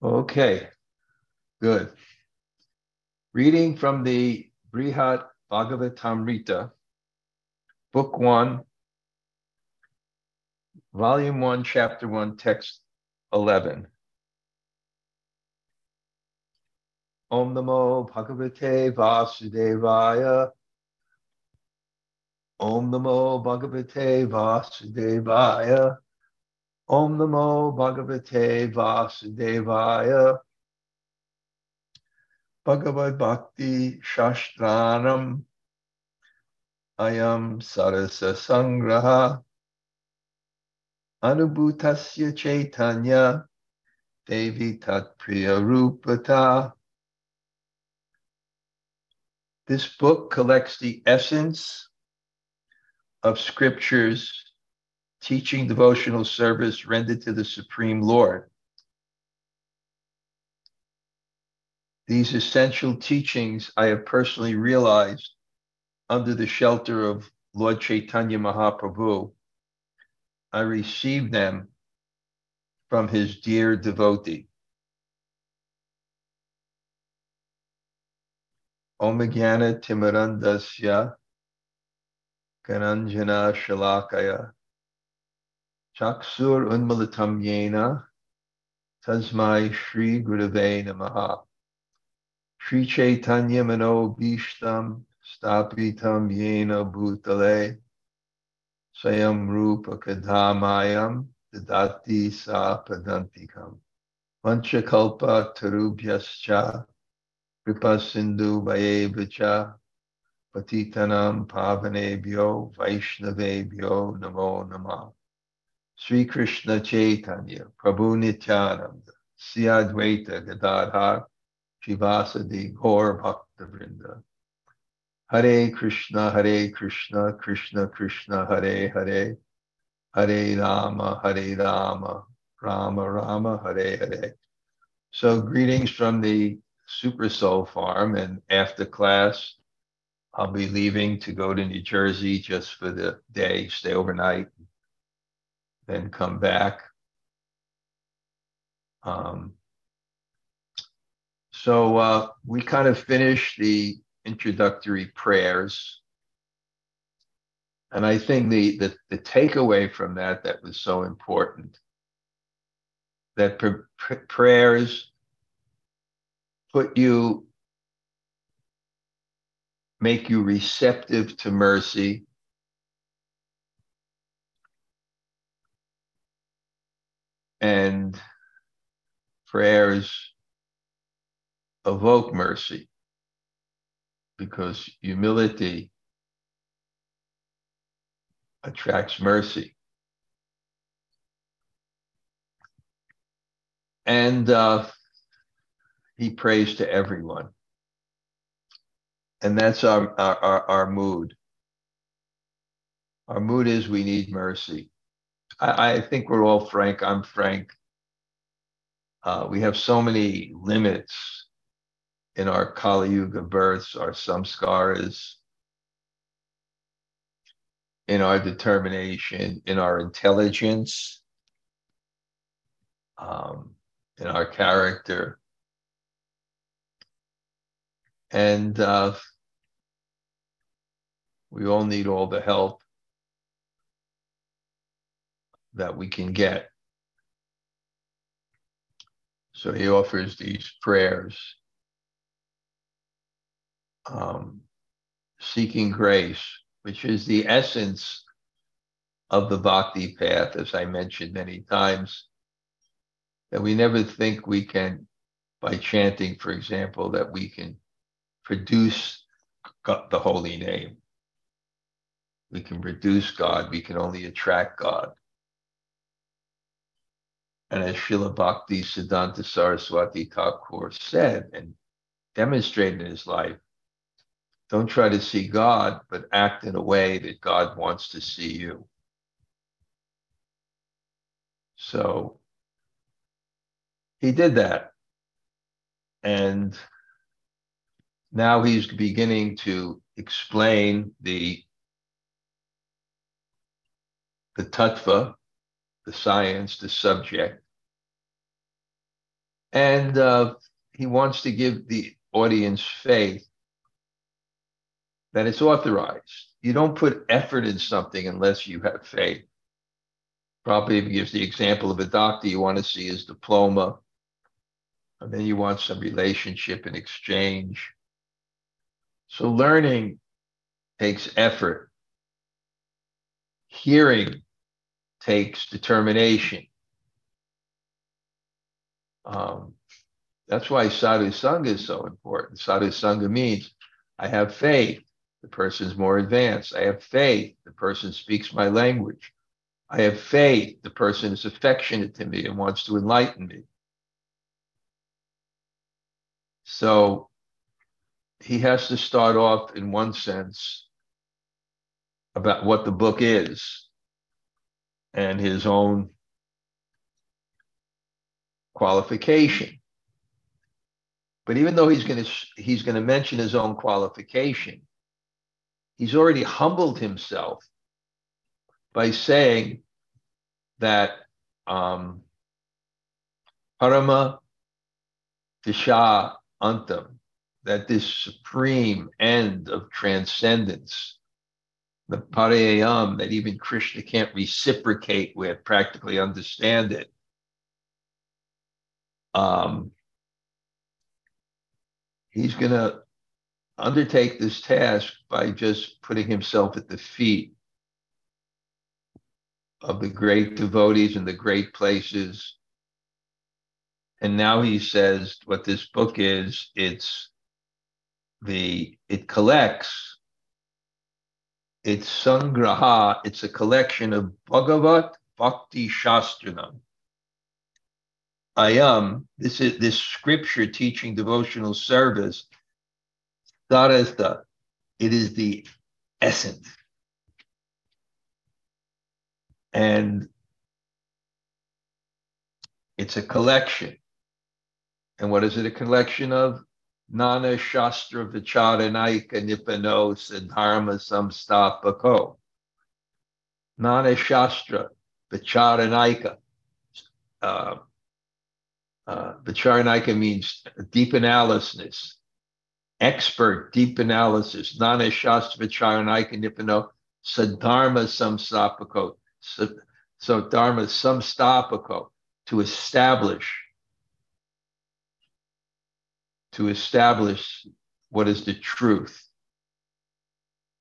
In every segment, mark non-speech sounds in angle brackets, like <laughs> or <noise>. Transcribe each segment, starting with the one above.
Okay, good. Reading from the Brihat Bhagavatamrita, Book 1, Volume 1, Chapter 1, Text 11. Om Namo Bhagavate Vasudevaya. Om Namo Bhagavate Vasudevaya. Om Namo Bhagavate Vasudevaya. Bhagavad Bhakti Shastranam Ayam Sarasa Sangraha Anubhutasya Chaitanya Deve Tat Priya Rupata. This book collects the essence of scriptures teaching devotional service rendered to the Supreme Lord. These essential teachings I have personally realized under the shelter of Lord Chaitanya Mahaprabhu. I received them from his dear devotee. Om Jnana Timarandasya Kananjana Shalakaya Chaksur Unmalatam Yena Tasmai Shri Gurave Namaha. Shri Chaitanya Mano Bhishtam Stapitam Yena Bhutale Sayam Rupa Kadhamayam Dadati Sa Padantikam Vanchakalpa Tarubhyascha Kripa Sindhu Vayevacha Patitanam Pavanebhyo Vaishnavebhyo Namo Namah Sri Krishna Chaitanya, Prabhu Nityananda, Siyadvaita Gadadhar, Shivasadi Gaur Bhakta Vrinda. Hare Krishna, Hare Krishna, Krishna Krishna, Hare Hare, Hare Rama, Hare Rama, Rama Rama, Hare Hare. So greetings from the Super Soul Farm and after class, I'll be leaving to go to New Jersey just for the day, stay overnight, then come back. Um, so uh, we kind of finished the introductory prayers. And I think the, the, the takeaway from that that was so important that pr- pr- prayers put you, make you receptive to mercy, and prayers evoke mercy because humility attracts mercy. And uh, he prays to everyone. And that's our, our, our, mood. Our mood is we need mercy. I, I think we're all frank. I'm frank. Uh, we have so many limits in our Kali Yuga births, our samskaras, in our determination, in our intelligence, um, in our character. And uh, we all need all the help that we can get. So he offers these prayers, um, seeking grace, which is the essence of the bhakti path, as I mentioned many times, that we never think we can, by chanting, for example, that we can produce the holy name. We can produce God, we can only attract God. And as Srila Bhakti Siddhanta Saraswati Thakur said and demonstrated in his life, don't try to see God, but act in a way that God wants to see you. So he did that. And now he's beginning to explain the the tattva, the science, the subject. And uh, he wants to give the audience faith that it's authorized. You don't put effort in something unless you have faith. Prabhupada gives the example of a doctor, you want to see his diploma, and then you want some relationship in exchange. So learning takes effort. Hearing takes determination. Um, that's why sadhu sangha is so important. Sadhu sangha means I have faith. The person's more advanced. I have faith. The person speaks my language. I have faith. The person is affectionate to me and wants to enlighten me. So he has to start off, in one sense, about what the book is and his own qualification. But even though he's going to he's going to mention his own qualification, he's already humbled himself by saying that um, Parama Disha Antam, that this supreme end of transcendence, the Parayam that even Krishna can't reciprocate with, practically understand it. Um, he's going to undertake this task by just putting himself at the feet of the great devotees in the great places. And now he says what this book is, it's the it collects it's sangraha, it's a collection of Bhagavat Bhakti Shastranam. Ayam, um, this is this scripture teaching devotional service Sarasta, it is the essence. And it's a collection. And what is it a collection of? Nana Shastra Vicharanaika Nipano Siddharma Samstapako. Nana Shastra Vicharanaika. Uh, uh, means deep analysis, expert deep analysis, Nana Shastra Vicharanaika Nipano Siddharma Samstapako. So, so Dharma Samstapako to establish to establish what is the truth.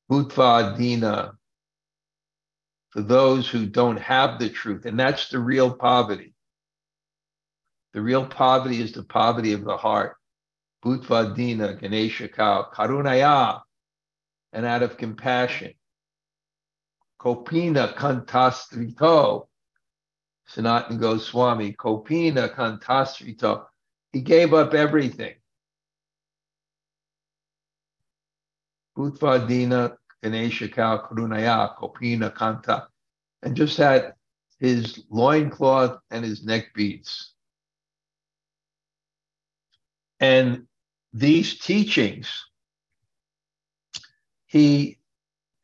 Bhutva Dina, for those who don't have the truth, and that's the real poverty. The real poverty is the poverty of the heart. Bhutva Dina, Ganesha Kao, Karunaya, and out of compassion. Kopina Kantastrito, Sanatan Goswami, Kopina Kantastrito. He gave up everything. Utvadina Ganesha Kal Karunaya Kopina Kanta, and just had his loincloth and his neck beads. And these teachings, he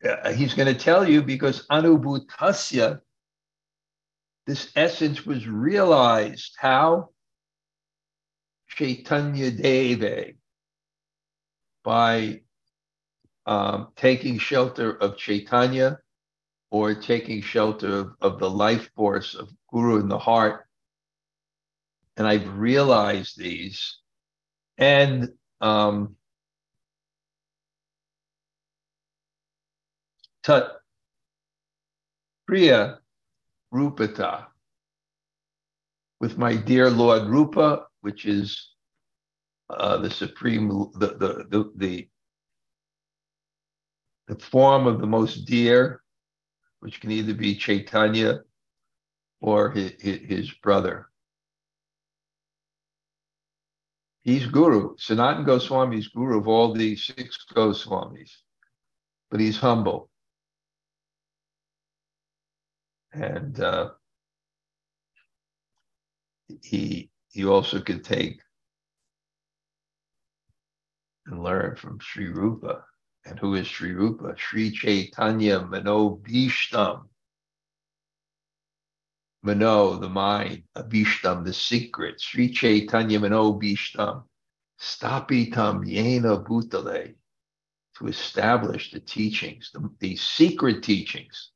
uh, he's going to tell you because anubhutasya, this essence was realized how Chaitanya Deve by um, taking shelter of Chaitanya or taking shelter of, of the life force of Guru in the heart. And I've realized these. And um, Tat Priya Rupata with my dear Lord Rupa, which is uh, the supreme, the, the, the, the the form of the most dear, which can either be Chaitanya or his, his brother. He's guru. Sanatan Goswami is guru of all the six Goswamis, but he's humble. And uh, he he also could take and learn from Sri Rupa. And who is Sri Rupa? Sri Chaitanya Manobhishtam. Mano, the mind, Abishtam, the secret, Sri Chaitanya Mano Bishtam, Stapitam Yena Bhutale, to establish the teachings, the, the secret teachings.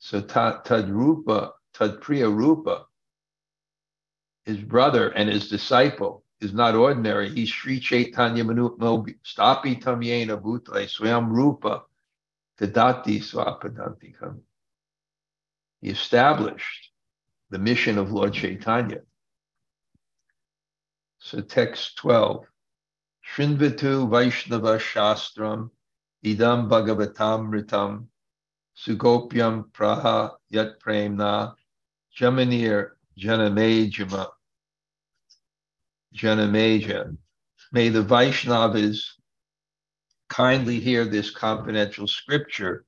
So Tadrupa, Tadpriya Rupa, his brother and his disciple, is not ordinary. He's Sri Chaitanya Manu Stapi Tamyena Bhutale Swam Rupa Tadati Swapadantikam. He established the mission of Lord Chaitanya. So text 12. Shrinvatu Vaishnava Shastram Idam Bhagavatam Ritam Sugopyam Praha Yat Premna Jamanir Janamejama Janameja. May the Vaishnavas kindly hear this confidential scripture,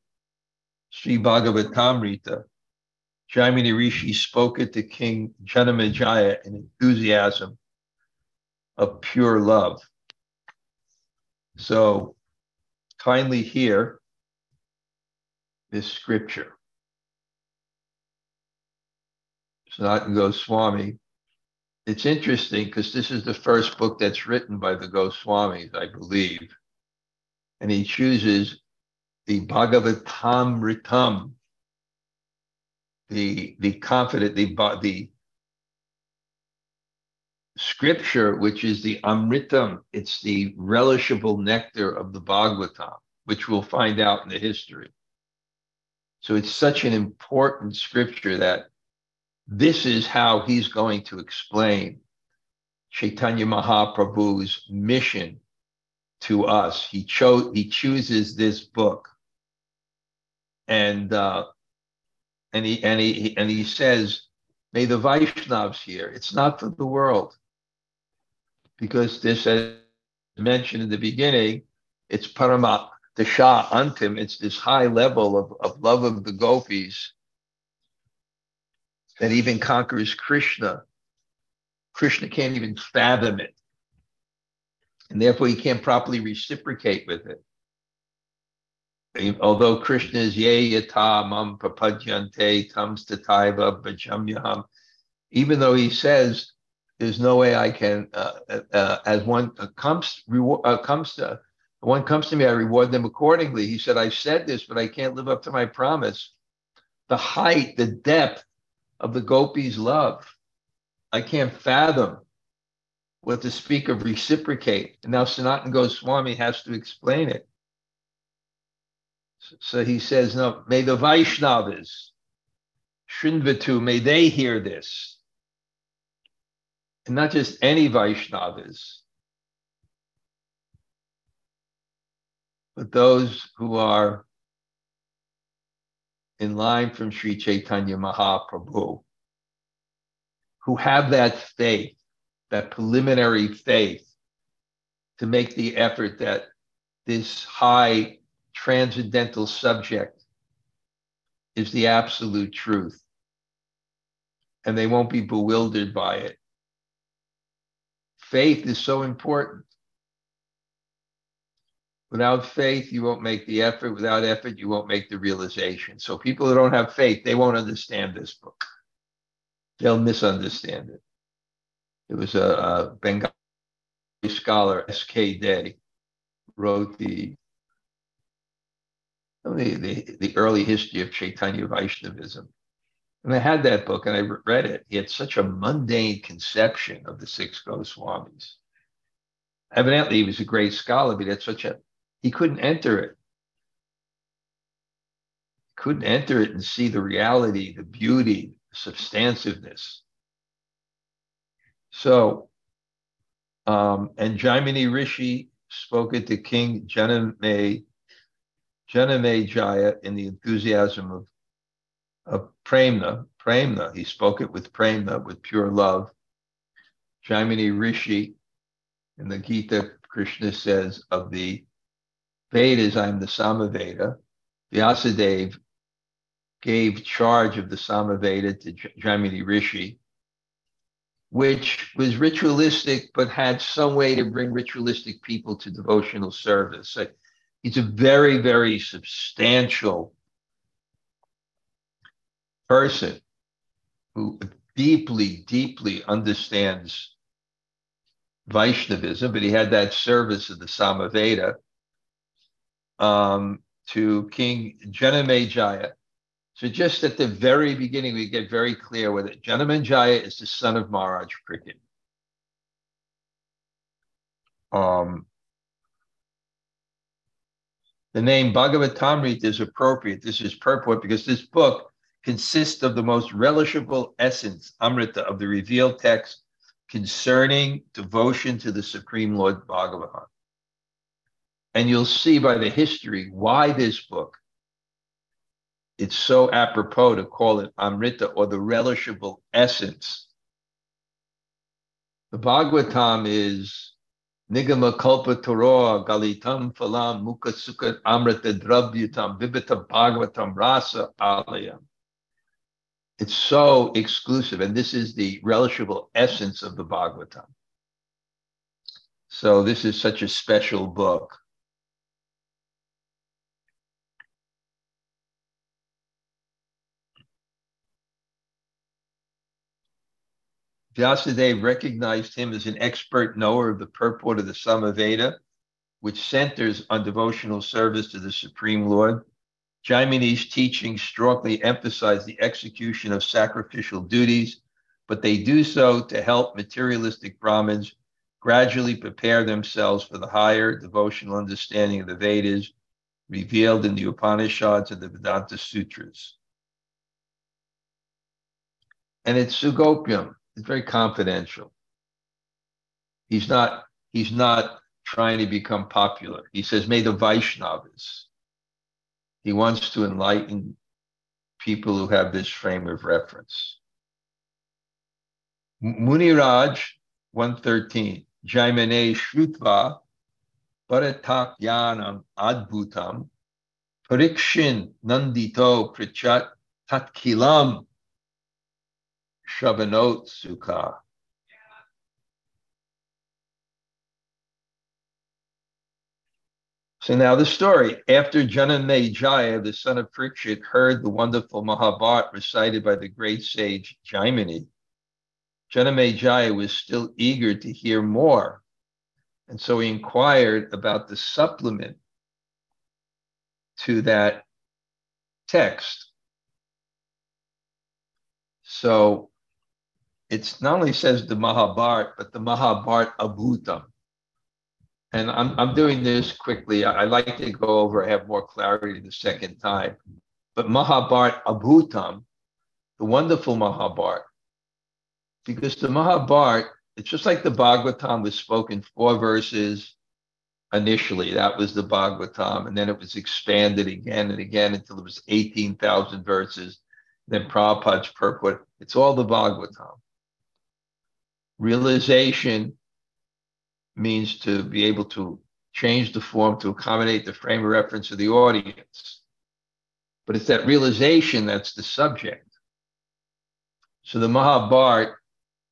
Sri Bhagavatamrita, Jaimini Rishi spoke it to King Janamejaya in enthusiasm of pure love. So kindly hear this scripture. Sanatana Goswami. It's interesting because this is the first book that's written by the Goswamis, I believe. And he chooses the Bhagavatamritam the the confident the the scripture which is the amritam it's the relishable nectar of the bhagavatam which we'll find out in the history so it's such an important scripture that this is how he's going to explain chaitanya mahaprabhu's mission to us he chose he chooses this book and uh, and he and he and he says, "May the Vaishnavas hear." It's not for the world, because this, as mentioned in the beginning, it's paramat the dasha antim. It's this high level of, of love of the gopis that even conquers Krishna. Krishna can't even fathom it, and therefore he can't properly reciprocate with it although Krishna is ye yata mam to taiva bhajamyaham, even though he says there's no way I can, uh, uh, uh as one comes comes to one comes to me, I reward them accordingly. He said, I said this, but I can't live up to my promise. The height, the depth of the gopis' love, I can't fathom what to speak of reciprocate. And now Sanatan Goswami has to explain it. So he says, no, may the Vaishnavas, Shrinvatu, may they hear this. And not just any Vaishnavas, but those who are in line from Sri Chaitanya Mahaprabhu, who have that faith, that preliminary faith, to make the effort that this high transcendental subject is the absolute truth. And they won't be bewildered by it. Faith is so important. Without faith, you won't make the effort. Without effort, you won't make the realization. So people who don't have faith, they won't understand this book. They'll misunderstand it. It was a, a Bengali scholar, S.K. De, wrote the the, the, the early history of Chaitanya Vaishnavism. And I had that book and I read it. He had such a mundane conception of the six Goswamis. Evidently, he was a great scholar, but he had such a, he couldn't enter it. Couldn't enter it and see the reality, the beauty, the substantiveness. So, um, and Jaimini Rishi spoke it to King Janame Janame Jaya in the enthusiasm of, of Premna. Premna, he spoke it with Premna, with pure love. Jaimini Rishi in the Gita, Krishna says of the Vedas, I'm the Samaveda. Vyasadeva gave charge of the Samaveda to Jaimini Rishi, which was ritualistic, but had some way to bring ritualistic people to devotional service. It's a very, very substantial person who deeply, deeply understands Vaishnavism, but he had that service of the Samaveda um, to King Janamejaya. So just at the very beginning, we get very clear whether Janamejaya is the son of Maharaj Parikshit. Um, the name Bhagavatamrita is appropriate. This is purport because this book consists of the most relishable essence, Amrita, of the revealed text concerning devotion to the Supreme Lord Bhagavan. And you'll see by the history why this book, it's so apropos to call it Amrita or the relishable essence. The Bhagavatam is Nigama Kalpa Torah Galitam Phalam Mukha Sukha Amrita Drabhyutam Vibhita Bhagavatam Rasa Alayam. It's so exclusive, and this is the relishable essence of the Bhagavatam. So this is such a special book. Vyasadeva recognized him as an expert knower of the purport of the Samaveda, which centers on devotional service to the Supreme Lord. Jaimini's teachings strongly emphasize the execution of sacrificial duties, but they do so to help materialistic Brahmins gradually prepare themselves for the higher devotional understanding of the Vedas revealed in the Upanishads and the Vedanta Sutras. And it's Sugopyam, it's very confidential. He's not he's not trying to become popular. He says, may the Vaishnavas. He wants to enlighten people who have this frame of reference. Muniraj 113, Jaimane Shrutva Bharatakyanam Adbhutam Parikshin Nandito Prichat Tatkilam Shavanot Sukha. So now the story. After Janamejaya, the son of Parikshit, heard the wonderful Mahabharat recited by the great sage Jaimini, Janamejaya was still eager to hear more. And so he inquired about the supplement to that text. So it's not only says the Mahabharat, but the Mahabharat Abhutam. And I'm, I'm doing this quickly. I, I like to go over, have more clarity the second time. But Mahabharat Abhutam, the wonderful Mahabharat, because the Mahabharat, it's just like the Bhagavatam was spoken four verses initially. That was the Bhagavatam. And then it was expanded again and again until it was 18,000 verses. Then Prabhupada's purport. It's all the Bhagavatam. Realization means to be able to change the form to accommodate the frame of reference of the audience. But it's that realization that's the subject. So the Mahabharat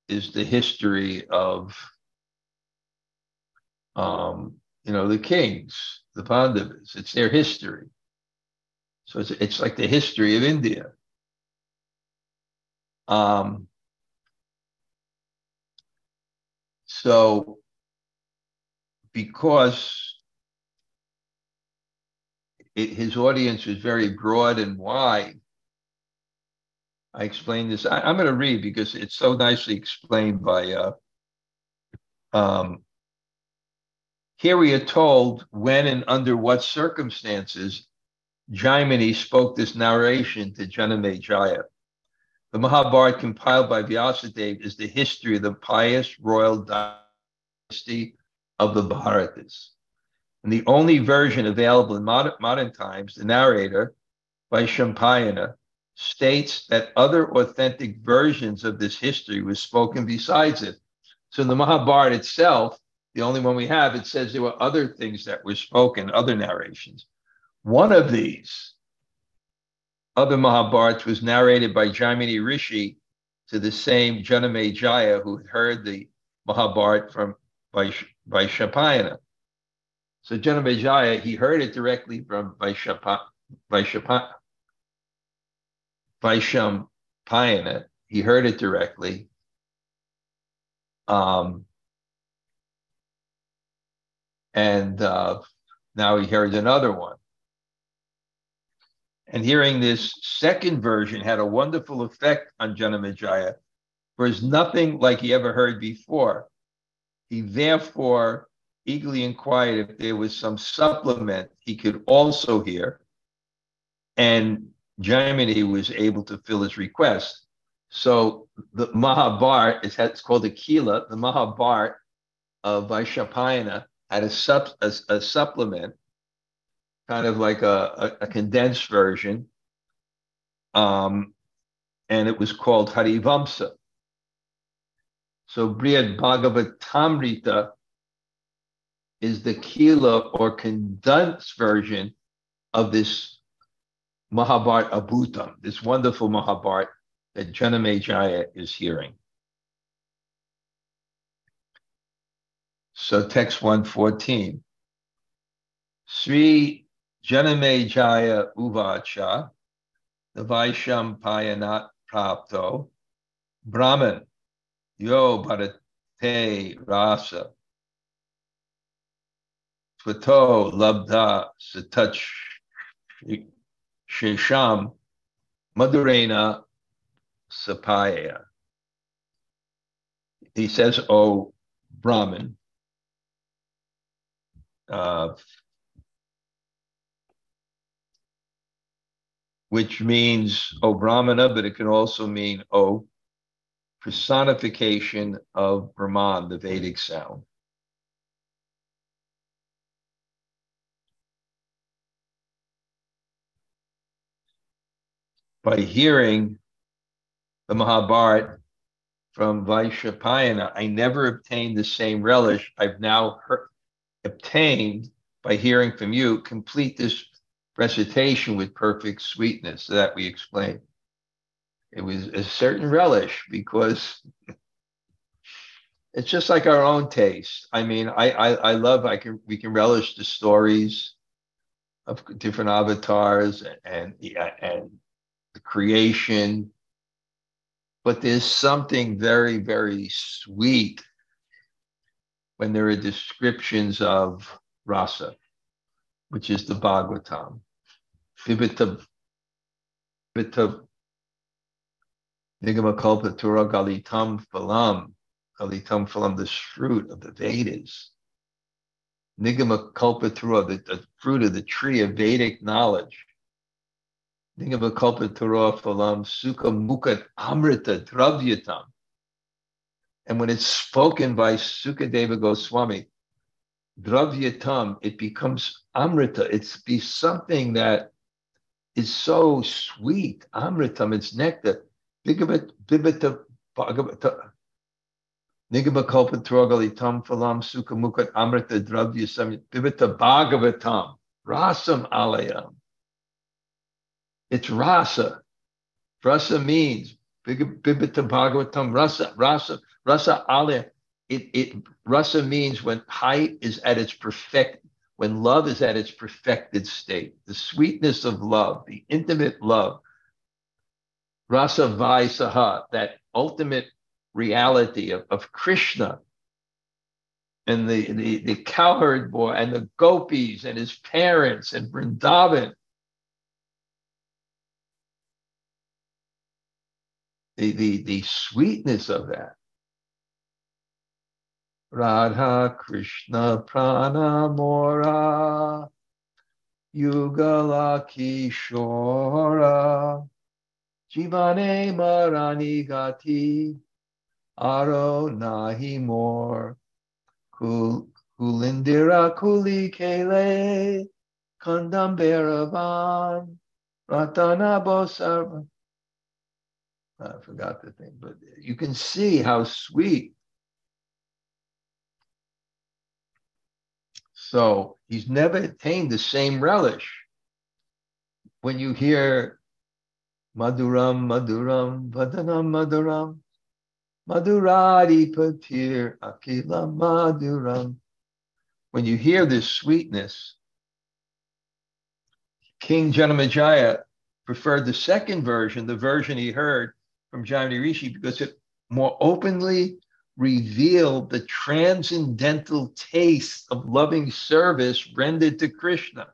is the history of, um, you know, the kings, the Pandavas. It's their history. So it's, it's like the history of India. Um, So, because it, his audience was very broad and wide, I explained this. I, am going to read because it's so nicely explained by. Uh, um, here we are told when and under what circumstances Jaimini spoke this narration to Janamejaya. The Mahabharata compiled by Vyasadeva is the history of the pious royal dynasty of the Bharatas. And the only version available in modern, modern times, the narrator, Vaishampayana states that other authentic versions of this history was spoken besides it. So the Mahabharata itself, the only one we have, it says there were other things that were spoken, other narrations. One of these other Mahabharats was narrated by Jaimini Rishi to the same Janamejaya who had heard the Mahabharat from by, by Shapayana. So Janamejaya, he heard it directly from Vaishapa, Vaishapa, Vaisham He heard it directly. Um, and uh, now he heard another one. And hearing this second version had a wonderful effect on Janamejaya, for it's nothing like he ever heard before. He therefore eagerly inquired if there was some supplement he could also hear. And Jaimini was able to fill his request. So the Mahabharat is it's called the Kila, the Mahabharat of Vaishapayana had a, sub, a, a supplement, kind of like a, a, a condensed version, um, and it was called Harivamsa. So Brihad Bhagavatamrita is the Kila or condensed version of this Mahabharat Abhutam, this wonderful Mahabharat that Janamejaya is hearing. So text 114. Sri Janamejaya Uvacha, the Vaisham Payanat Prapto, Brahman, Yo Bharate Rasa, Tvato Labda Satach Shesham Madhurena Sapaya. He says, Oh Brahman, uh, which means O Brahmana, but it can also mean O personification of Brahman, the Vedic sound. By hearing the Mahabharat from Vaishapayana, I never obtained the same relish I've now heard, obtained by hearing from you, complete this recitation with perfect sweetness that we explained. It was a certain relish because it's just like our own taste. I mean, I, I, I love I can we can relish the stories of different avatars and and the creation, but there's something very very sweet when there are descriptions of rasa, which is the Bhagavatam. Vivita, Vita, Nigamakalpa Tura Galitam Phalam, Galitam Phalam, the fruit of the Vedas. Nigamakalpa Tura, the, the fruit of the tree of Vedic knowledge. Nigamakalpa Tura Phalam, Sukha Mukat Amrita Dravyatam. And when it's spoken by Sukadeva Goswami, Dravyatam, it becomes Amrita. It's be something that is so sweet. Amritam, it's nectar. Bhagavata Bhagavata Nigabakalpatrogalitam Phalam Sukha Mukat Amrita Dravya Samyat Bhivata Bhagavatam Rasam Alayam. It's rasa. Rasa means Bhivata Bhagavatam Rasa. Rasa Rasa alia, it, it rasa means when height is at its perfect, when love is at its perfected state, the sweetness of love, the intimate love. Rasa Vaisaha, that ultimate reality of, of Krishna and the, the, the cowherd boy and the gopis and his parents and Vrindavan. The, the, the sweetness of that. Radha Krishna Pranamora Yugala Kishora Jivane Marani Gati Aro Nahi More Kulindira Kuli Kele Kandamberavan Ratana Bosarva. I forgot the thing, but you can see how sweet So he's never attained the same relish. When you hear Maduram, Maduram, Vadanam, Maduram, Madurari Patir, Akila Maduram. When you hear this sweetness, King Janamejaya preferred the second version, the version he heard from Jaimini Rishi, because it more openly revealed the transcendental taste of loving service rendered to Krishna.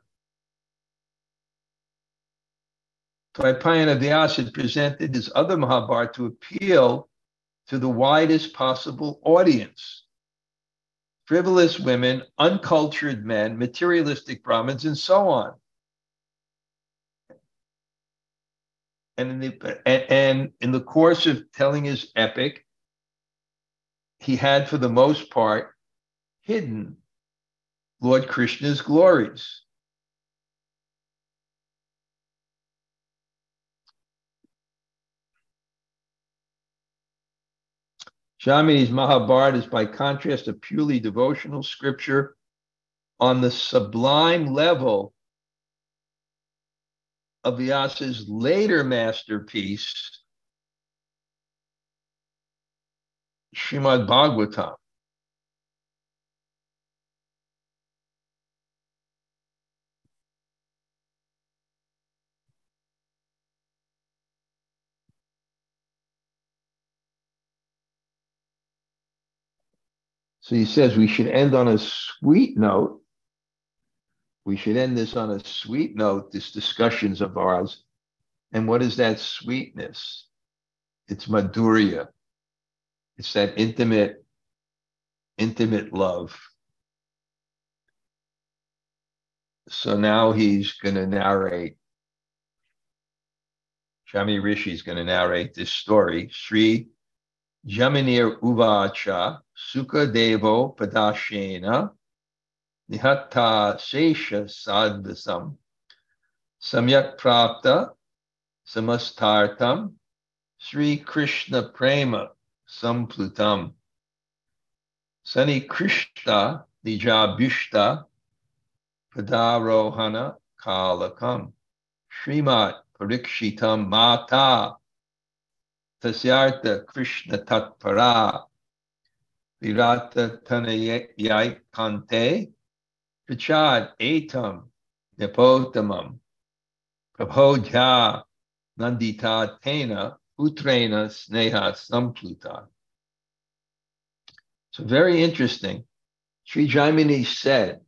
Dvaipayana Vyasa had presented his other Mahabharata to appeal to the widest possible audience. Frivolous women, uncultured men, materialistic Brahmins, and so on. And in the, and in the course of telling his epic, he had, for the most part, hidden Lord Krishna's glories. Jaimini's Mahabharata is, by contrast, a purely devotional scripture on the sublime level of Vyasa's later masterpiece, Srimad Bhagavatam. So he says we should end on a sweet note. We should end this on a sweet note, this discussions of ours. And what is that sweetness? It's Madhurya. It's that intimate, intimate love. So now he's going to narrate. Shami Rishi is going to narrate this story. Sri Jaminir Uvacha Sukha Devo Padashena Nihatta Shesha Sadvasam Samyak Prapta Samastartam Sri Krishna Prema Samplutam Sani Krishna Nijabhushta Padarohana Kalakam. Srimat Parikshitam Mata. Tasyartha Krishna Tatpara. Virata Tanayai Kante. Pichad Etam Nepotamam. Prabhodhya Nandita Tena Utrena Sneha. So very interesting. Sri Jaimini said,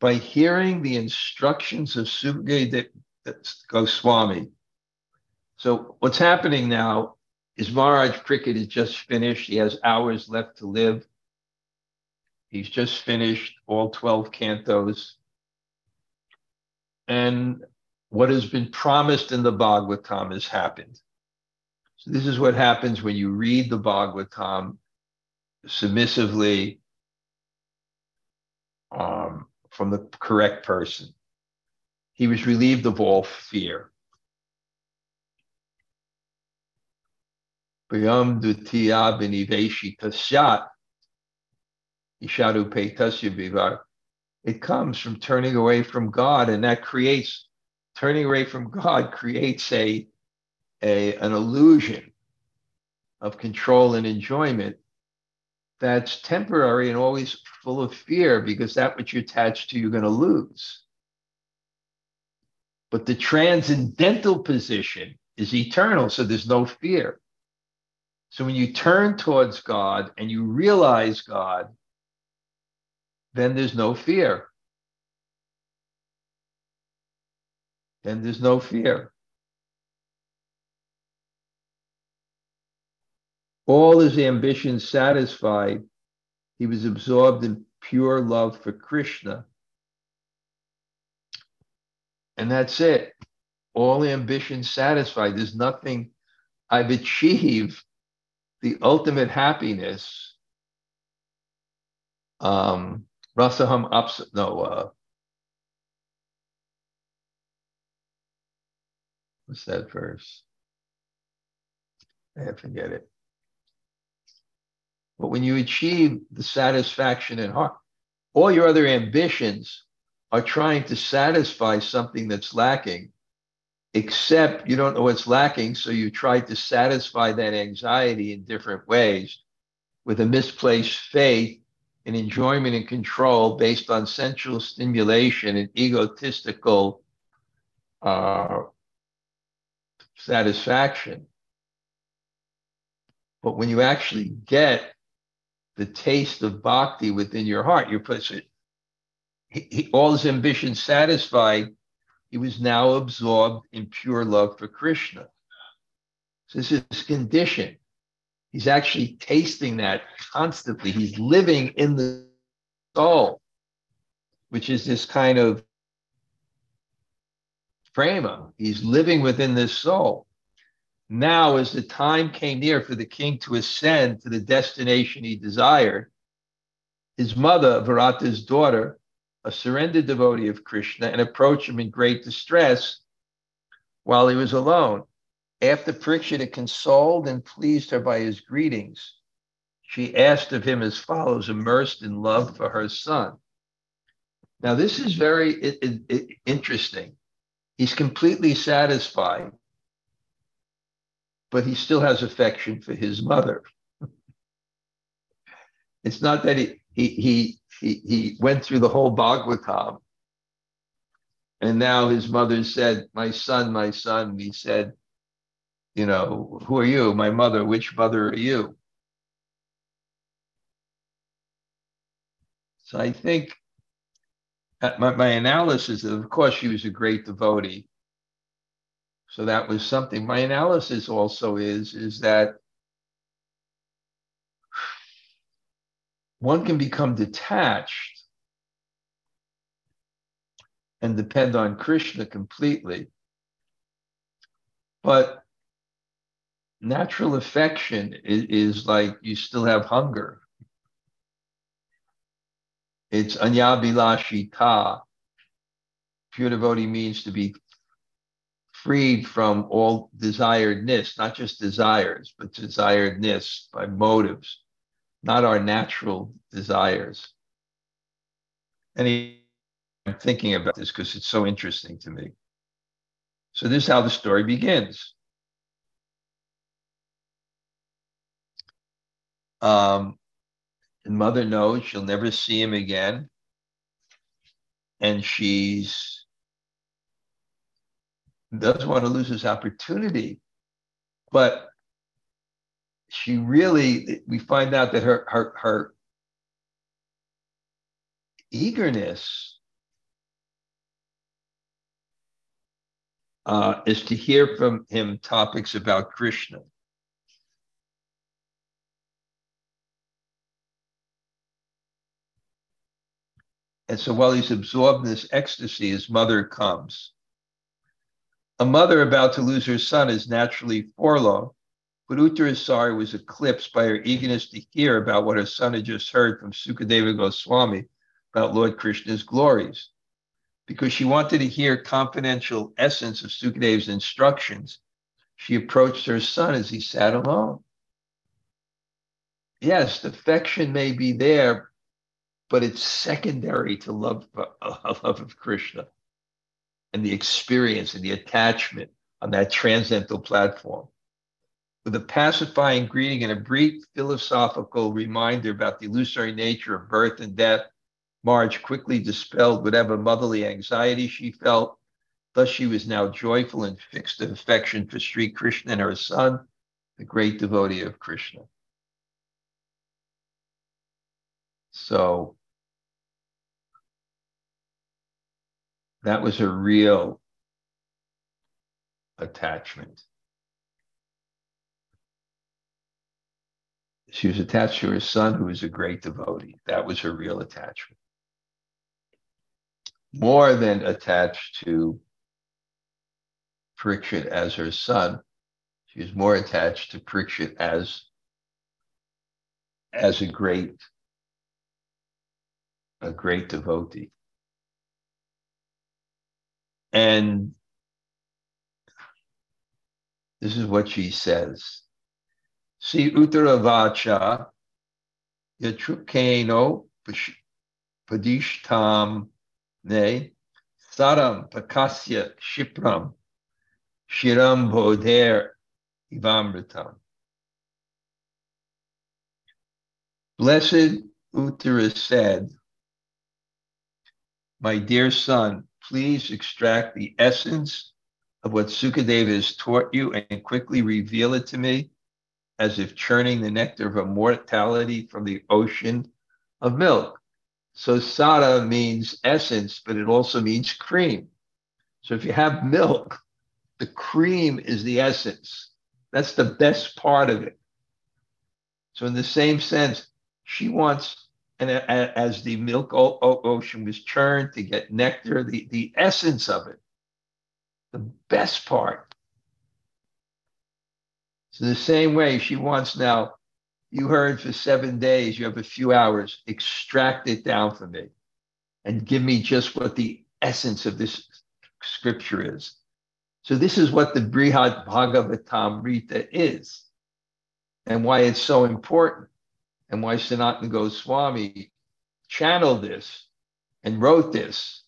by hearing the instructions of Sukadeva Goswami, so what's happening now is Maharaj Parikshit is just finished. He has hours left to live. He's just finished all 12 cantos. And what has been promised in the Bhagavatam has happened. So this is what happens when you read the Bhagavatam submissively um, from the correct person. He was relieved of all fear. Priyam Dutiya Tasyat Ishadu Vivar. It comes from turning away from God, and that creates turning away from God creates a, a an illusion of control and enjoyment that's temporary and always full of fear because that which you're attached to you're going to lose. But the transcendental position is eternal, so there's no fear. So when you turn towards God and you realize God, then there's no fear. Then there's no fear. All his ambitions satisfied, he was absorbed in pure love for Krishna. And that's it. All ambitions satisfied. There's nothing I've achieved the ultimate happiness. Um, Rasaham ups no what's that verse? I forget it. But when you achieve the satisfaction in heart, all your other ambitions are trying to satisfy something that's lacking except you don't know what's lacking. So you try to satisfy that anxiety in different ways with a misplaced faith and enjoyment and control based on sensual stimulation and egotistical uh, satisfaction. But when you actually get the taste of bhakti within your heart, you put it, he, all his ambitions satisfied, he was now absorbed in pure love for Krishna. So this is his condition. He's actually tasting that constantly. He's living in the soul, which is this kind of prema. He's living within this soul. Now, as the time came near for the king to ascend to the destination he desired, his mother, Virata's daughter, a surrendered devotee of Krishna, and approached him in great distress while he was alone. After Parikshit had consoled and pleased her by his greetings, she asked of him as follows, immersed in love for her son. Now, this is very it, it, it, interesting. He's completely satisfied, but he still has affection for his mother. <laughs> it's not that he, he, he, he, he went through the whole Bhagavatam and now his mother said, My son, my son. He said, you know, who are you? My mother. Which mother are you? So I think Uh, my, my analysis, of course, she was a great devotee. So that was something. My analysis also is is that one can become detached and depend on Krishna completely. But natural affection is, is like you still have hunger. It's anyabhilashita. Pure devotee means to be freed from all desiredness, not just desires, but desiredness by motives, not our natural desires. And I'm thinking about this because it's so interesting to me. So this is how the story begins. Um, and mother knows she'll never see him again. And she's doesn't want to lose this opportunity. But she really, we find out that her her her eagerness uh, is to hear from him topics about Krishna. And so while he's absorbed in this ecstasy, his mother comes. A mother about to lose her son is naturally forlorn, but Uttarasari was eclipsed by her eagerness to hear about what her son had just heard from Sukadeva Goswami about Lord Krishna's glories. Because she wanted to hear confidential essence of Sukadeva's instructions, she approached her son as he sat alone. Yes, the affection may be there, but it's secondary to love, uh, love of Krishna and the experience and the attachment on that transcendental platform. With a pacifying greeting and a brief philosophical reminder about the illusory nature of birth and death, Marge quickly dispelled whatever motherly anxiety she felt. Thus, she was now joyful and fixed in affection for Sri Krishna and her son, the great devotee of Krishna. So, That was a real attachment. She was attached to her son, who was a great devotee. That was her real attachment. More than attached to Parikshit as her son, she was more attached to Parikshit as, as a great, a great devotee. And this is what she says. Si Uttaravacha Yatrukeno Padishtam Ne Saram Pakasya Shipram Shiram Bodher Ivamritam. Blessed Uttara said, My dear son, please extract the essence of what Sukadeva has taught you and quickly reveal it to me, as if churning the nectar of immortality from the ocean of milk. So sada means essence, but it also means cream. So if you have milk, the cream is the essence. That's the best part of it. So in the same sense, she wants, and as the milk ocean was churned to get nectar, the, the essence of it, the best part. So the same way she wants now, you heard for seven days, you have a few hours, extract it down for me and give me just what the essence of this scripture is. So this is what the Brihad Bhagavatamrita is and why it's so important and why Sanatana Goswami channeled this and wrote this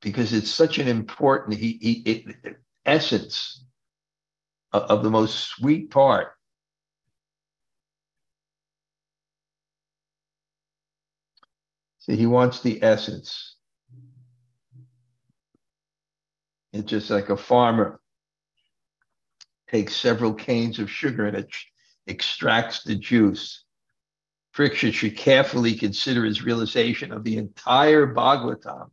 because it's such an important he, he, it, essence of, of the most sweet part See, he wants the essence. It's just like a farmer takes several canes of sugar and it extracts the juice. Parikshit should carefully consider his realization of the entire Bhagavatam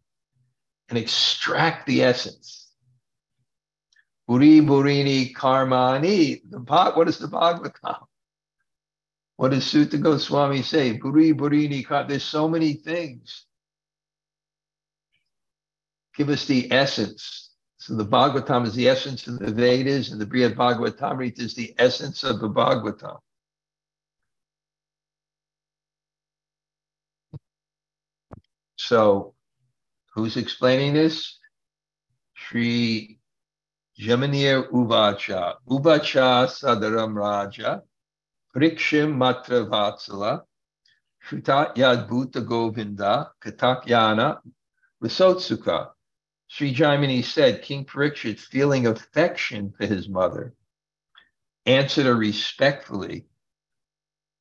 and extract the essence. Buri Burini Karmani. The, what is the Bhagavatam? What does Suta Goswami say? Buri Burini Karmani. There's so many things. Give us the essence. So the Bhagavatam is the essence of the Vedas, and the Brihad Bhagavatamrita is the essence of the Bhagavatam. So, who's explaining this? Sri Jaiminir Uvacha. Uvacha Sadaram Raja. Prikshim Matra Vatsala. Shrutat Yad Bhuta Govinda. Katakyana. Rasotsuka. Sri Jaimini said King Parikshit's feeling affection for his mother answered her respectfully,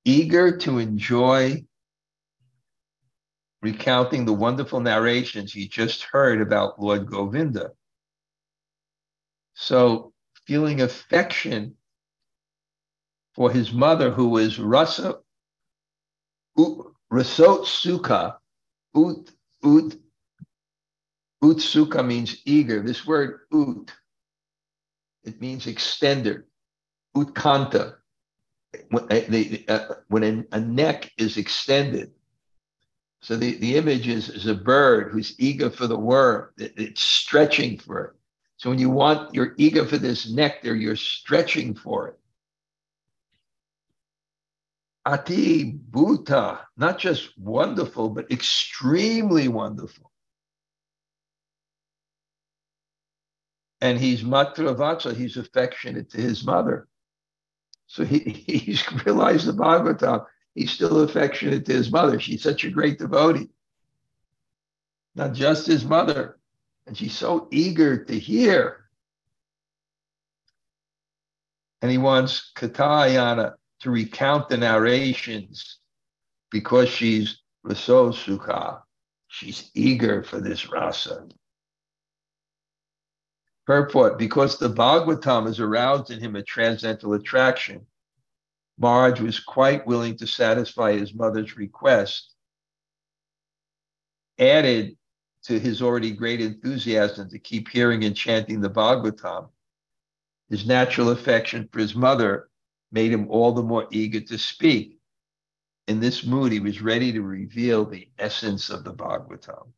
eager to enjoy recounting the wonderful narrations he just heard about Lord Govinda. So, feeling affection for his mother, who was Rasa Rasot Sukha, Ut, Ut Utsuka means eager. This word ut, it means extender. Utkanta, when, uh, uh, when a, a, neck is extended. So the, the image is, is a bird who's eager for the worm. It, it's stretching for it. So when you want, you're eager for this nectar, you're stretching for it. Ati Bhuta, not just wonderful, but extremely wonderful. And he's Matravatsa, he's affectionate to his mother. So he, <laughs> he's realized the Bhagavatam, he's still affectionate to his mother. She's such a great devotee. Not just his mother. And she's so eager to hear. And he wants Katayana to recount the narrations because she's Raso Sukha. She's eager for this rasa. Purport, because the Bhagavatam has aroused in him a transcendental attraction, Maharaj was quite willing to satisfy his mother's request, added to his already great enthusiasm to keep hearing and chanting the Bhagavatam. His natural affection for his mother made him all the more eager to speak. In this mood, he was ready to reveal the essence of the Bhagavatam.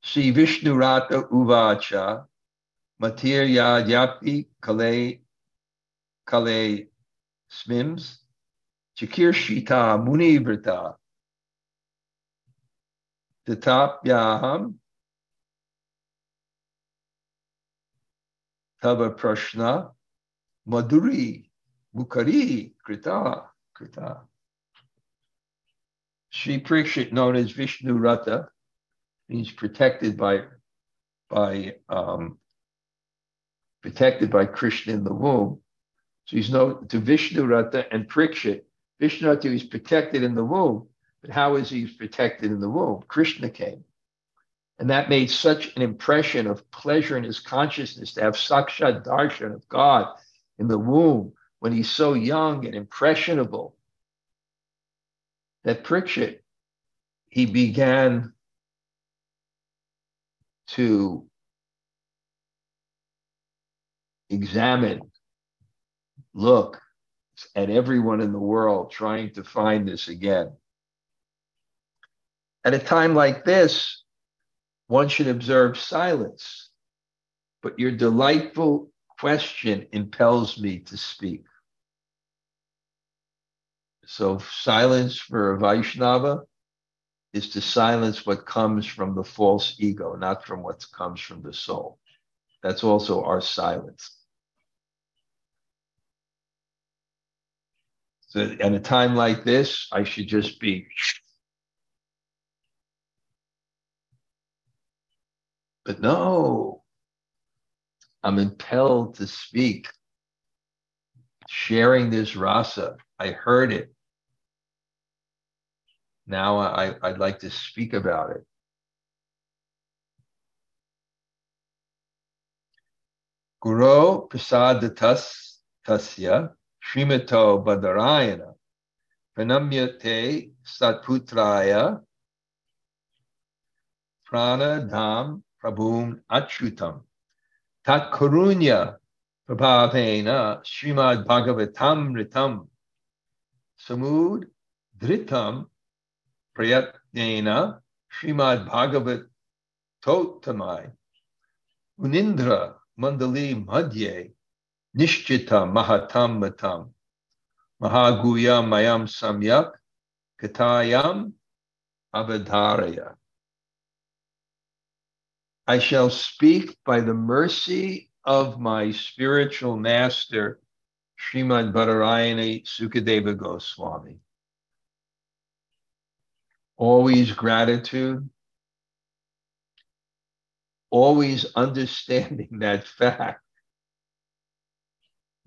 Sri Vishnurata Uvacha Matirya Yapi Kale Kale Smims? Chakir Shita Munivrita Tatapyaham Tava Prashna Maduri Mukari Krita Krita. Sri Parikshit, known as Vishnu Rata, means protected by by um, protected by Krishna in the womb. So he's known to Vishnu Rata and Prikshit. Vishnu Rata is protected in the womb, but how is he protected in the womb? Krishna came. And that made such an impression of pleasure in his consciousness to have Sakshat Darshan of God in the womb when he's so young and impressionable that Parikshit, he began to examine, look at everyone in the world trying to find this again. At a time like this, one should observe silence, but your delightful question impels me to speak. So, silence for a Vaishnava is to silence what comes from the false ego, not from what comes from the soul. That's also our silence. So at a time like this, I should just be. But no, I'm impelled to speak, sharing this rasa. I heard it. Now I, I'd like to speak about it. Guru Prasadatas Tasya Srimato Badarayana. Pranamyate Satputraya. Prana Pranadam Prabhum Achyutam Tat Karunya Prabhavena Srimad Bhagavatam Ritam. Samud Dritam Prayatnena Srimad Bhagavat Totamai Unindra Mandali Madhye Nishchita Mahatam Matam Mahaguya Mayam Samyak Katayam Avadharaya. I shall speak by the mercy of my spiritual master, Srimad Badarayani Sukadeva Goswami. Always gratitude, always <laughs> understanding that fact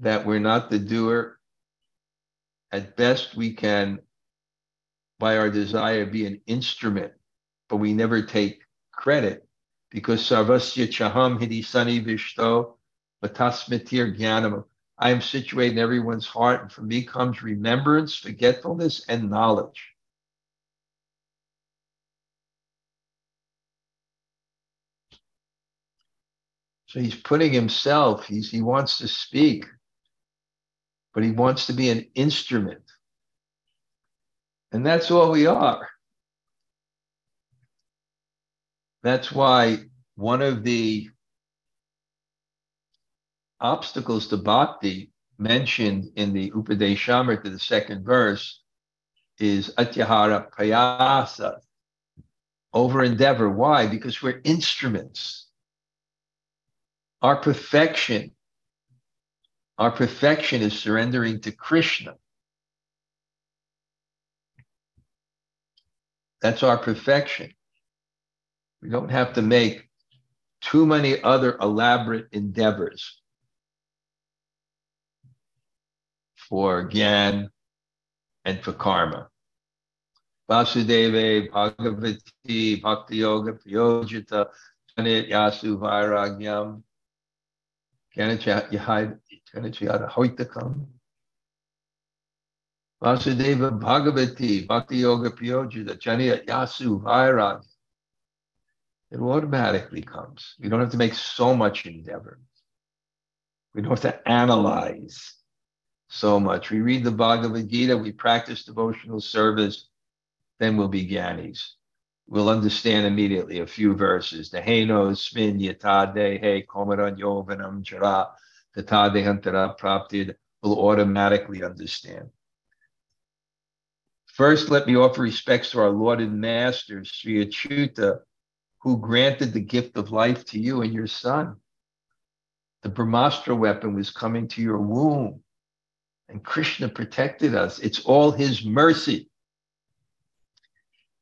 that we're not the doer. At best, we can, by our desire, be an instrument, but we never take credit because sarvasya chaham hidisani vishto matasmitir gyanam. I am situated in everyone's heart, and from me comes remembrance, forgetfulness, and knowledge. So he's putting himself, he's, he wants to speak but he wants to be an instrument. And that's all we are. That's why one of the obstacles to bhakti mentioned in the Upadeshamrita, the second verse, is atyahara prayasa, over endeavor. Why? Because we're instruments. Our perfection our perfection is surrendering to Krishna. That's our perfection. We don't have to make too many other elaborate endeavors for Gyan and for karma. Vasudeva, Bhagavati, Bhakti Yoga, Priyojita, Janit Yasu Vairagyam, Ganit Chanachiyata Hoitakam. Vasudeva Bhagavati Bhakti Yoga Priyojita Chaniya Yasu Vairag. It automatically comes. We don't have to make so much endeavor. We don't have to analyze so much. We read the Bhagavad Gita, we practice devotional service, then we'll be Gyanis. We'll understand immediately a few verses. The Heno Smin Yatade He Komaran Yovanam Jara Dehantara Praptid will automatically understand. First, let me offer respects to our Lord and Master, Sri Achyuta, who granted the gift of life to you and your son. The Brahmastra weapon was coming to your womb, and Krishna protected us. It's all his mercy.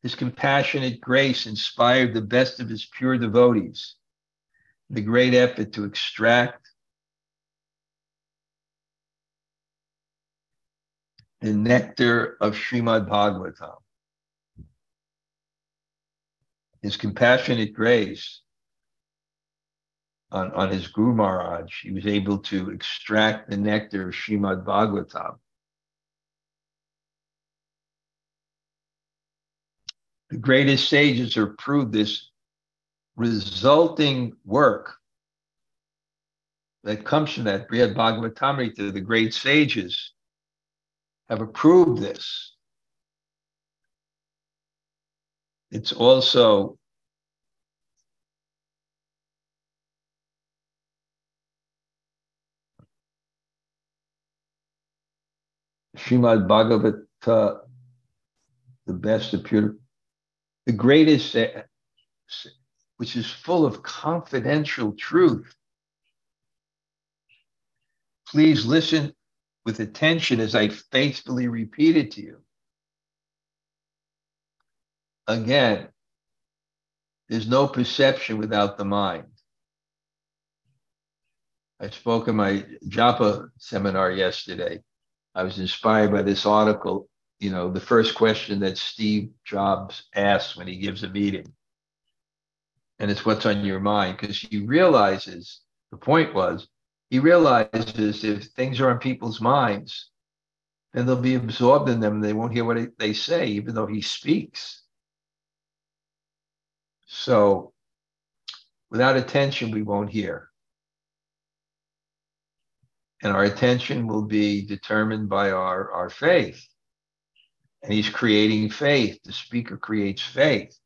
His compassionate grace inspired the best of his pure devotees. The great effort to extract the nectar of Srimad Bhagavatam. his compassionate grace on, on his Guru Maharaj, he was able to extract the nectar of Srimad Bhagavatam. The greatest sages have proved this resulting work that comes from that Brihad Bhagavatamrita, the great sages have approved this. It's also Srimad Bhagavata, the best appeared, the greatest, eh, which is full of confidential truth. Please listen with attention as I faithfully repeat it to you. Again, there's no perception without the mind. I spoke in my Japa seminar yesterday. I was inspired by this article. You know, the first question that Steve Jobs asks when he gives a meeting. And it's what's on your mind because he realizes the point was he realizes if things are on people's minds, then they'll be absorbed in them. And they won't hear what they say, even though he speaks. So without attention, we won't hear and our attention will be determined by our, our faith. And he's creating faith. The speaker creates faith.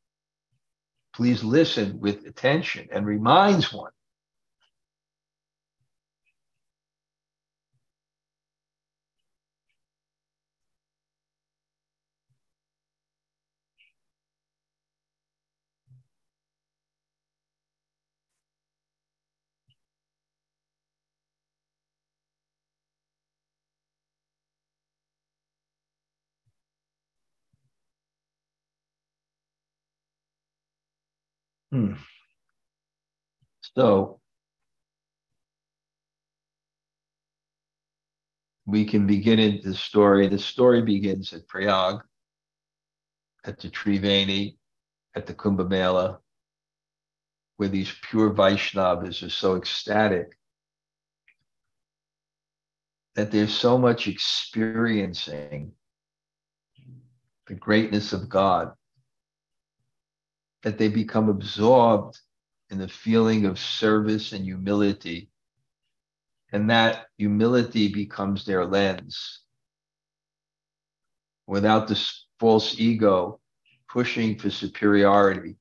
Please listen with attention and reminds one Hmm. So we can begin in the story. The story begins at Prayag, at the Triveni, at the Kumbh Mela, where these pure Vaishnavas are so ecstatic that there's so much experiencing the greatness of God that they become absorbed in the feeling of service and humility. And that humility becomes their lens. Without this false ego pushing for superiority.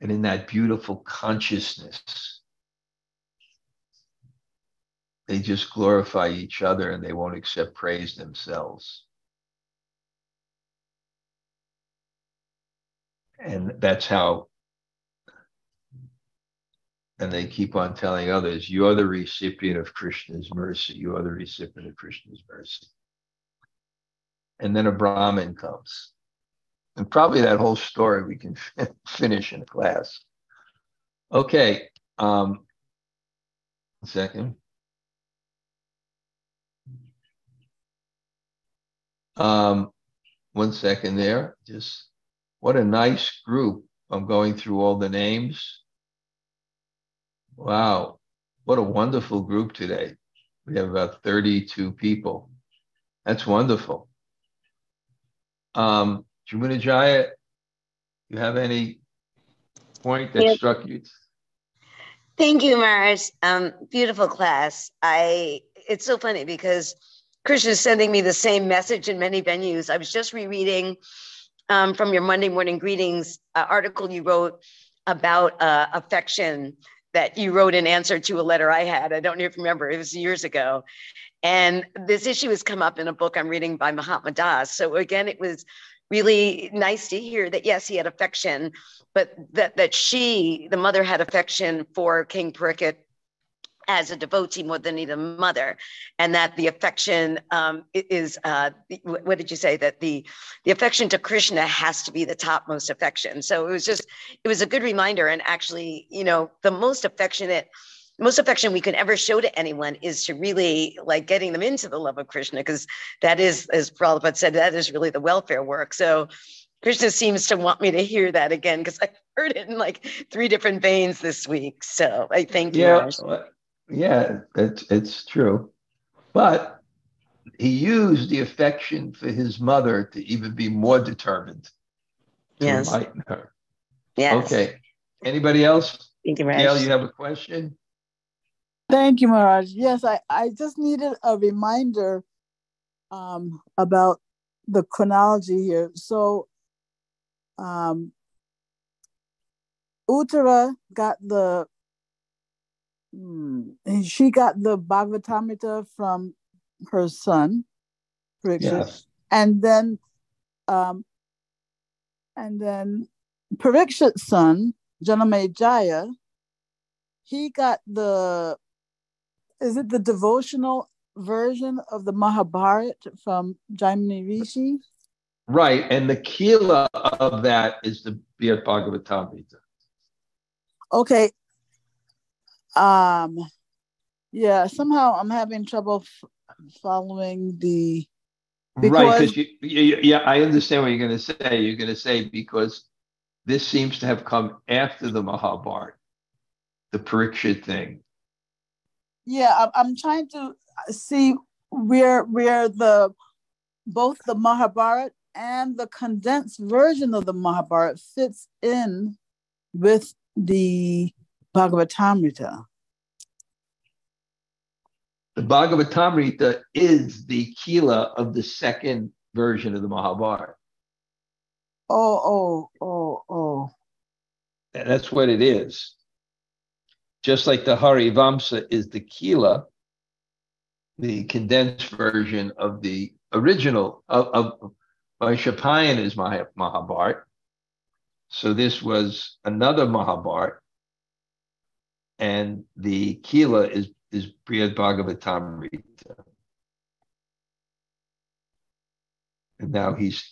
And in that beautiful consciousness, they just glorify each other and they won't accept praise themselves. And that's how and they keep on telling others you're the recipient of krishna's mercy. You are the recipient of krishna's mercy. And then a brahmin comes. And probably that whole story we can finish in class. Okay um second. Um one second there just what a nice group. I'm going through all the names. Wow. What a wonderful group today. We have about 32 people. That's wonderful. Um, Jamunajaya, you have any point that struck you? Thank you, Mars. Um, beautiful class. I it's so funny because Krishna is sending me the same message in many venues. I was just rereading um, from your Monday morning greetings uh, article you wrote about uh, affection that you wrote in answer to a letter I had. I don't you remember, it was years ago. And this issue has come up in a book I'm reading by Mahatma Das. So again, it was really nice to hear that yes, he had affection, but that that she, the mother, had affection for King Parikshit as a devotee more than either mother, and that the affection um, is uh, what did you say that the the affection to Krishna has to be the topmost affection. So it was just it was a good reminder, and actually, you know, the most affectionate most affection we can ever show to anyone is to really like getting them into the love of Krishna, because that is, as Prabhupada said, that is really the welfare work. So Krishna seems to want me to hear that again because <laughs> I heard it in like three different veins this week. So I thank you. Yeah, yeah, it's it's true, but he used the affection for his mother to even be more determined to yes. enlighten her. Yes. Okay. Anybody else? Thank you, Gail, Raj. you have a question? Thank you, Maharaj. Yes, I, I just needed a reminder um, about the chronology here. So, um, Uttara got the, hmm, she got the Bhagavatamrita from her son, Parikshit, Yes. and then, um, and then Parikshit's son, Janamejaya, he got the is it the devotional version of the Mahabharat from Jaimini Rishi? Right. And the kila of that is the Bhagavatamrita. Okay. Um yeah, somehow I'm having trouble f- following the right. Because- Because you, you, yeah, I understand what you're going to say. You're going to say because this seems to have come after the Mahabharata, the Parikshit thing. yeah, I'm, I'm trying to see where where the both the Mahabharat and the condensed version of the Mahabharat fits in with the Bhagavatamrita. The Bhagavatamrita is the kila of the second version of the Mahabharata. Oh, oh, oh, oh. And that's what it is. Just like the Hari Harivamsa is the Kila, the condensed version of the original of, of Vaishampayan is Maha, Mahabharat. So this was another Mahabharata. and the Kila is is Brihad Bhagavatamrita. And now he's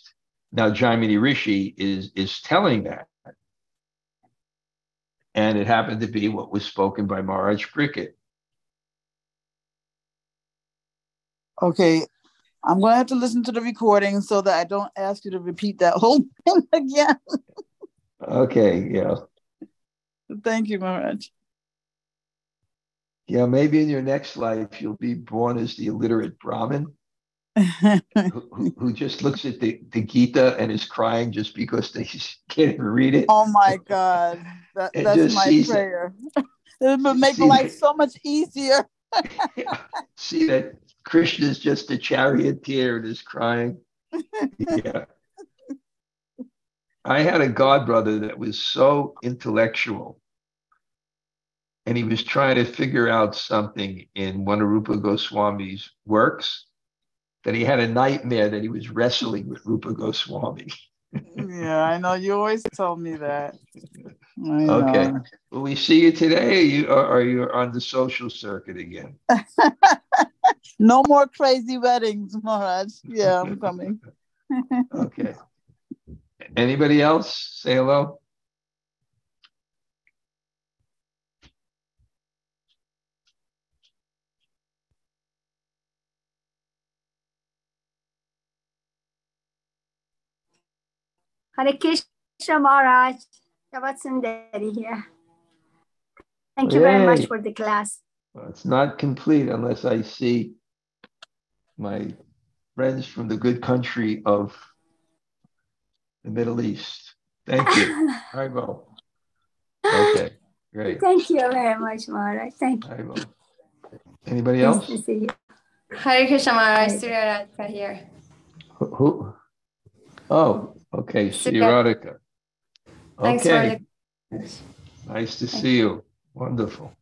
now Jaimini Rishi is is telling that. And it happened to be what was spoken by Maharaj Parikshit. Okay. I'm going to have to listen to the recording so that I don't ask you to repeat that whole thing <laughs> again. Okay, yeah. Thank you, Maharaj. Yeah, maybe in your next life you'll be born as the illiterate Brahmin <laughs> who, who, just looks at the, the Gita and is crying just because they <laughs> can't read it. oh my God. That, that's my prayer. <laughs> it would make life it. so much easier. See that Krishna is just a charioteer and is crying. Yeah. I had a god brother that was so intellectual. And he was trying to figure out something in one of Rupa Goswami's works that he had a nightmare that he was wrestling with Rupa Goswami. yeah, I know. You always told me that. Okay. Will we see you today or you are you on the social circuit again? <laughs> No more crazy weddings, Maharaj. Yeah, I'm coming. <laughs> Okay. Anybody else? Say hello. Hare Krishna Maharaj, Shabbat Sundari here. Thank you very much for the class. Well, it's not complete unless I see my friends from the good country of the Middle East. Thank you. <laughs> I will. Okay, great. Thank you very much, Maharaj. Thank you. I will. Anybody Nice else? to see you. Hare Krishna Maharaj, Surya Radhika here. Who? who? Oh, okay, see you, Surya. Radhika. Okay, for the nice to see you. Wonderful.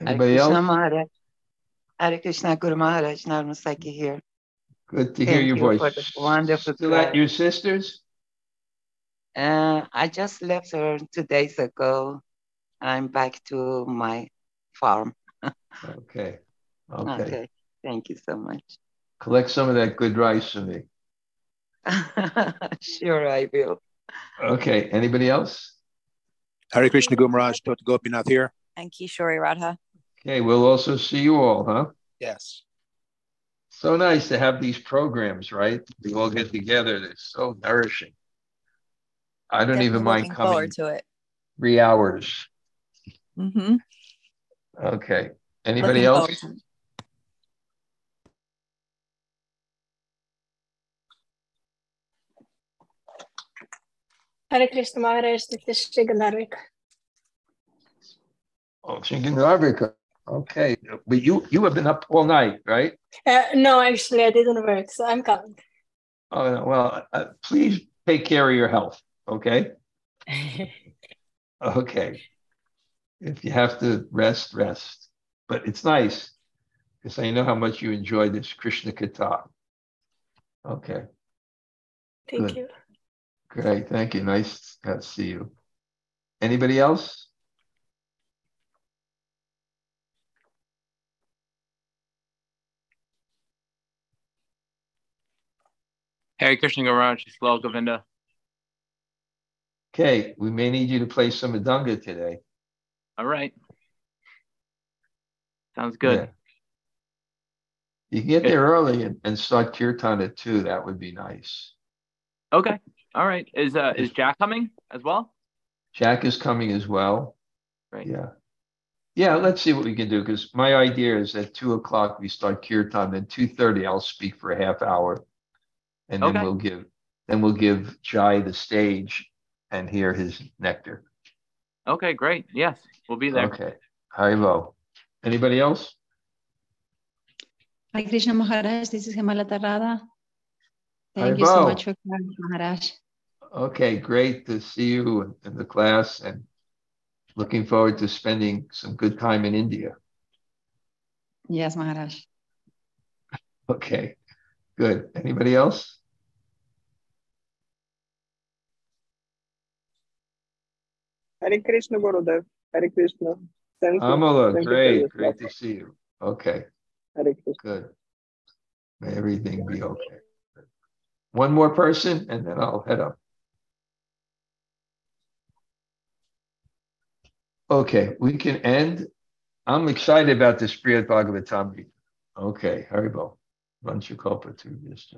Hare Anybody Krishna else? Maharaj. Hare Krishna Guru Maharaj Narmasaki here. Good to hear your you voice. for the wonderful Still at class. your sister's? Uh, I just left her two days ago. I'm back to my farm. <laughs> Okay, okay. Okay. Thank you so much. Collect some of that good rice for me. <laughs> sure, I will. Okay, anybody else? Hare Krishna Guru Maharaj, Tota Gopinath here. and Kishori Radha. Okay, we'll also see you all, huh? Yes. So nice to have these programs, right? We all get together. They're so nourishing. I don't even mind coming forward to it. three hours. Mm-hmm. Okay. Anybody else? Hare Krishna Maharaj, this is Shigandarvik. Oh, Shinganravika. Okay. But you you have been up all night, right? Uh, no, actually, I didn't work, so I'm coming. Oh, well, uh, please take care of your health, okay? <laughs> Okay. If you have to rest, rest. But it's nice because I know how much you enjoy this Krishna Katha. Okay, Thank Good. you. Great. Thank you. Nice to see you. Anybody else? Hare Krishna Garaj, Slow Govinda. Okay, we may need you to play some Adunga today. All right. Sounds good. Yeah. You can get there early and, and start kirtan at two. That would be nice. Okay. All right. Is uh is Jack coming as well? Jack is coming as well. Right. Yeah. Yeah, let's see what we can do, because my idea is at two o'clock we start kirtan, then two thirty I'll speak for a half hour. And then Okay. we'll give, then we'll give Jai the stage and hear his nectar. Okay, great. Yes, we'll be there. Okay, Hi, Haribol. Anybody else? Hi Krishna Maharaj, this is Hemalata Radha. Thank you so much for coming, Maharaj. Okay, great to see you in- in the class and looking forward to spending some good time in India. Yes, Maharaj. <laughs> Okay, good. Anybody else? Hare Krishna, Gurudev. Hare Krishna. Thank you. Amala, Thank great, your great to see you. Okay, Hare Krishna. good. May everything be okay. One more person and then I'll head up. Okay, we can end. I'm excited about this Brihad Bhagavatam. Okay, Haribol. Vanchakalpa to this.